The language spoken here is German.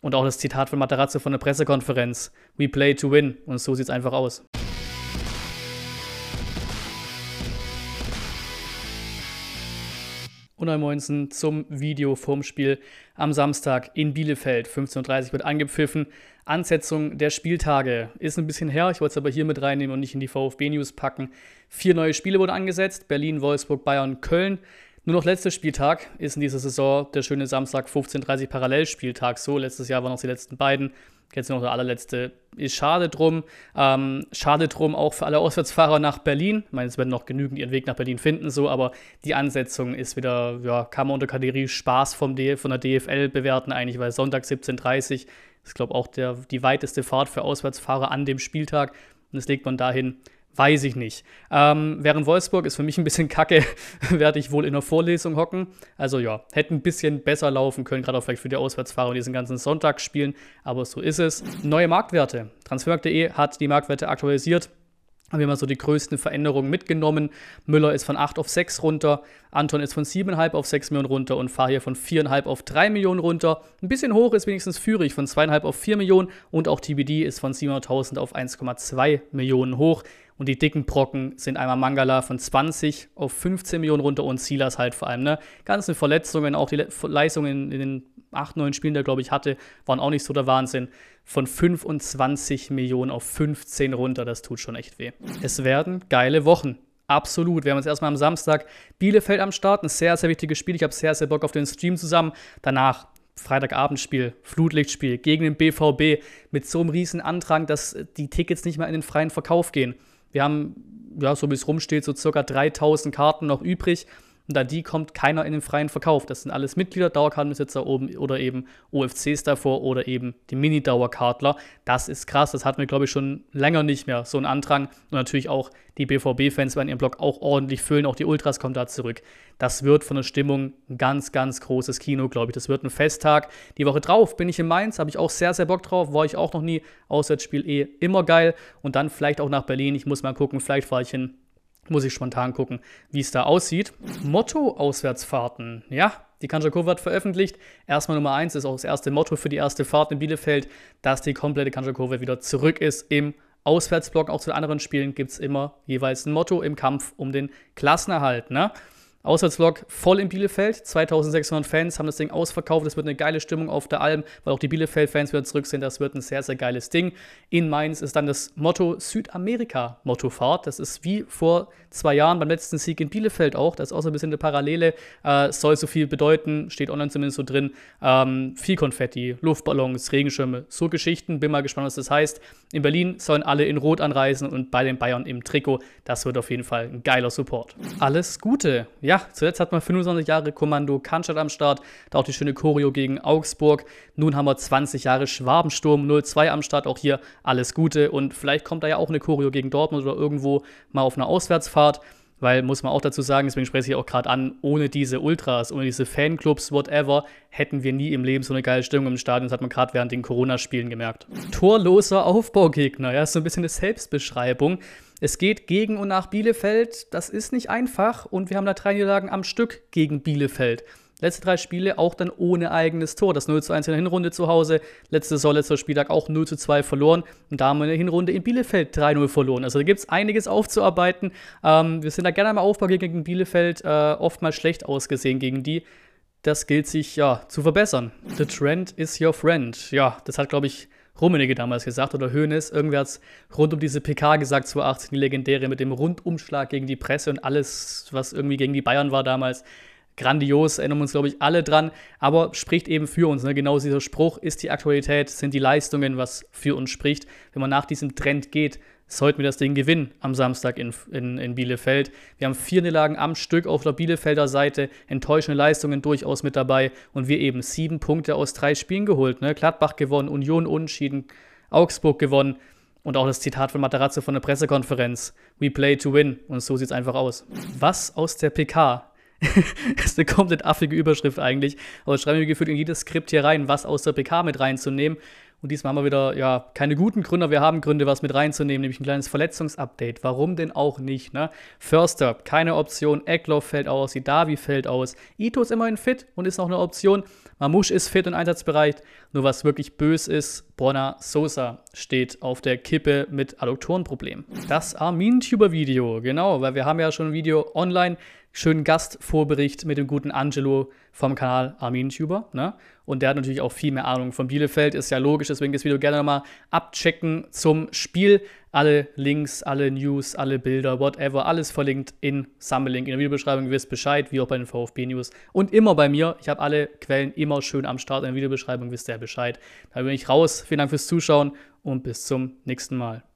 Und auch das Zitat von Materazzo von der Pressekonferenz. We play to win. Und so sieht es einfach aus. Und Moinsen zum Video vorm Spiel am Samstag in Bielefeld. 15.30 Uhr wird angepfiffen. Ansetzung der Spieltage ist ein bisschen her. Ich wollte es aber hier mit reinnehmen und nicht in die VfB-News packen. Vier neue Spiele wurden angesetzt: Berlin, Wolfsburg, Bayern, Köln. Nur noch letzter Spieltag ist in dieser Saison der schöne Samstag 15.30 Parallelspieltag. So, letztes Jahr waren noch die letzten beiden. Jetzt noch der allerletzte. Ist schade drum. Ähm, schade drum auch für alle Auswärtsfahrer nach Berlin. Ich meine, es werden noch genügend ihren Weg nach Berlin finden, so, aber die Ansetzung ist wieder, ja, kann man unter Kategorie Spaß vom von der DFL bewerten, eigentlich, weil Sonntag 17.30 Uhr ist, glaube ich, auch der, die weiteste Fahrt für Auswärtsfahrer an dem Spieltag. Und das legt man dahin, Weiß ich nicht. Ähm, während Wolfsburg ist für mich ein bisschen kacke, werde ich wohl in der Vorlesung hocken. Also ja, hätte ein bisschen besser laufen können, gerade auch vielleicht für die Auswärtsfahrer und diesen ganzen Sonntagsspielen. Aber so ist es. Neue Marktwerte. Transfermarkt.de hat die Marktwerte aktualisiert haben wir mal so die größten Veränderungen mitgenommen. Müller ist von 8 auf 6 runter, Anton ist von 7,5 auf 6 Millionen runter und Fahir von 4,5 auf 3 Millionen runter. Ein bisschen hoch ist wenigstens Führig von 2,5 auf 4 Millionen und auch TBD ist von 700.000 auf 1,2 Millionen hoch. Und die dicken Brocken sind einmal Mangala von 20 auf 15 Millionen runter und Silas halt vor allem. Ne? Ganze Verletzungen, auch die Leistungen in den 8, 9 Spielen, der glaube ich hatte, waren auch nicht so der Wahnsinn. Von 25 Millionen auf 15 runter, das tut schon echt weh. Es werden geile Wochen. Absolut. Wir haben uns erstmal am Samstag Bielefeld am Start. Ein sehr, sehr wichtiges Spiel. Ich habe sehr, sehr Bock auf den Stream zusammen. Danach Freitagabendspiel, Flutlichtspiel gegen den BVB mit so einem riesen Andrang, dass die Tickets nicht mehr in den freien Verkauf gehen. Wir haben, ja, so wie es rumsteht, so circa 3000 Karten noch übrig. Und da die kommt keiner in den freien Verkauf. Das sind alles Mitglieder, Dauerkartenbesitzer oben oder eben OFCs davor oder eben die Mini-Dauerkartler. Das ist krass. Das hatten wir, glaube ich, schon länger nicht mehr. So ein Andrang. Und natürlich auch die BVB-Fans werden ihren Blog auch ordentlich füllen. Auch die Ultras kommen da zurück. Das wird von der Stimmung ein ganz, ganz großes Kino, glaube ich. Das wird ein Festtag. Die Woche drauf bin ich in Mainz. Habe ich auch sehr, sehr Bock drauf. War ich auch noch nie. Auswärtsspiel eh immer geil. Und dann vielleicht auch nach Berlin. Ich muss mal gucken. Vielleicht fahre ich hin muss ich spontan gucken, wie es da aussieht. Motto-Auswärtsfahrten. Ja, die Kanjakova hat veröffentlicht. Erstmal Nummer eins ist auch das erste Motto für die erste Fahrt in Bielefeld, dass die komplette Kanjakova wieder zurück ist im Auswärtsblock. Auch zu den anderen Spielen gibt es immer jeweils ein Motto im Kampf um den Klassenerhalt. Ne? Auswärtslog voll in Bielefeld. 2600 Fans haben das Ding ausverkauft. Es wird eine geile Stimmung auf der Alm, weil auch die Bielefeld-Fans wieder zurück sind. Das wird ein sehr, sehr geiles Ding. In Mainz ist dann das Motto Südamerika-Mottofahrt. Das ist wie vor zwei Jahren beim letzten Sieg in Bielefeld auch. Das ist auch so ein bisschen eine Parallele. Äh, soll so viel bedeuten, steht online zumindest so drin. Ähm, viel Konfetti, Luftballons, Regenschirme, so Geschichten. Bin mal gespannt, was das heißt. In Berlin sollen alle in Rot anreisen und bei den Bayern im Trikot. Das wird auf jeden Fall ein geiler Support. Alles Gute. Ja, zuletzt hat man 25 Jahre Kommando Cannstatt am Start, da auch die schöne Choreo gegen Augsburg. Nun haben wir 20 Jahre Schwabensturm 02 am Start, auch hier alles Gute. Und vielleicht kommt da ja auch eine Choreo gegen Dortmund oder irgendwo mal auf einer Auswärtsfahrt. Weil, muss man auch dazu sagen, deswegen spreche ich auch gerade an, ohne diese Ultras, ohne diese Fanclubs, whatever, hätten wir nie im Leben so eine geile Stimmung im Stadion. Das hat man gerade während den Corona-Spielen gemerkt. Torloser Aufbaugegner, ja, ist so ein bisschen eine Selbstbeschreibung. Es geht gegen und nach Bielefeld, das ist nicht einfach und wir haben da drei Niederlagen am Stück gegen Bielefeld. Letzte drei Spiele auch dann ohne eigenes Tor. Das 0 zu 1 in der Hinrunde zu Hause. Letzte Saison, letzter Spieltag auch 0 zu 2 verloren. Und da haben wir in der Hinrunde in Bielefeld 3-0 verloren. Also da gibt es einiges aufzuarbeiten. Ähm, wir sind da gerne am Aufbau gegen Bielefeld äh, oftmals schlecht ausgesehen gegen die. Das gilt sich ja zu verbessern. The trend is your friend. Ja, das hat, glaube ich, Rummenigge damals gesagt oder Hoeneß. Irgendwer hat rund um diese PK gesagt, 2018, die legendäre mit dem Rundumschlag gegen die Presse und alles, was irgendwie gegen die Bayern war damals grandios, erinnern uns, glaube ich, alle dran, aber spricht eben für uns. Ne? Genau dieser Spruch ist die Aktualität, sind die Leistungen, was für uns spricht. Wenn man nach diesem Trend geht, sollten wir das Ding gewinnen am Samstag in, in, in Bielefeld. Wir haben vier Niederlagen am Stück auf der Bielefelder Seite, enttäuschende Leistungen durchaus mit dabei und wir eben sieben Punkte aus drei Spielen geholt. Ne? Gladbach gewonnen, Union unentschieden, Augsburg gewonnen. Und auch das Zitat von Materazzo von der Pressekonferenz. We play to win. Und so sieht es einfach aus. Was aus der PK ist eine komplett affige Überschrift eigentlich. Aber das schreiben wir gefühlt in jedes Skript hier rein, was aus der PK mit reinzunehmen. Und diesmal haben wir wieder, ja, keine guten Gründe, wir haben Gründe, was mit reinzunehmen, nämlich ein kleines Verletzungsupdate. Warum denn auch nicht, ne? Förster, keine Option. Eckloff fällt aus, Idavi fällt aus. Ito ist immerhin fit und ist noch eine Option. Mamouche ist fit und einsatzbereit. Nur was wirklich bös ist, Bronner Sosa steht auf der Kippe mit Adduktorenproblemen. Das Armin-Tuber-Video, genau, weil wir haben ja schon ein Video online schönen Gastvorbericht mit dem guten Angelo vom Kanal Armin Tuber. Ne? Und der hat natürlich auch viel mehr Ahnung von Bielefeld, ist ja logisch, deswegen das Video gerne nochmal abchecken zum Spiel. Alle Links, alle News, alle Bilder, whatever, alles verlinkt in Sammelink in der Videobeschreibung. Ihr wisst Bescheid, wie auch bei den VfB News. Und immer bei mir. Ich habe alle Quellen immer schön am Start in der Videobeschreibung, wisst ihr Bescheid. Da bin ich raus. Vielen Dank fürs Zuschauen und bis zum nächsten Mal.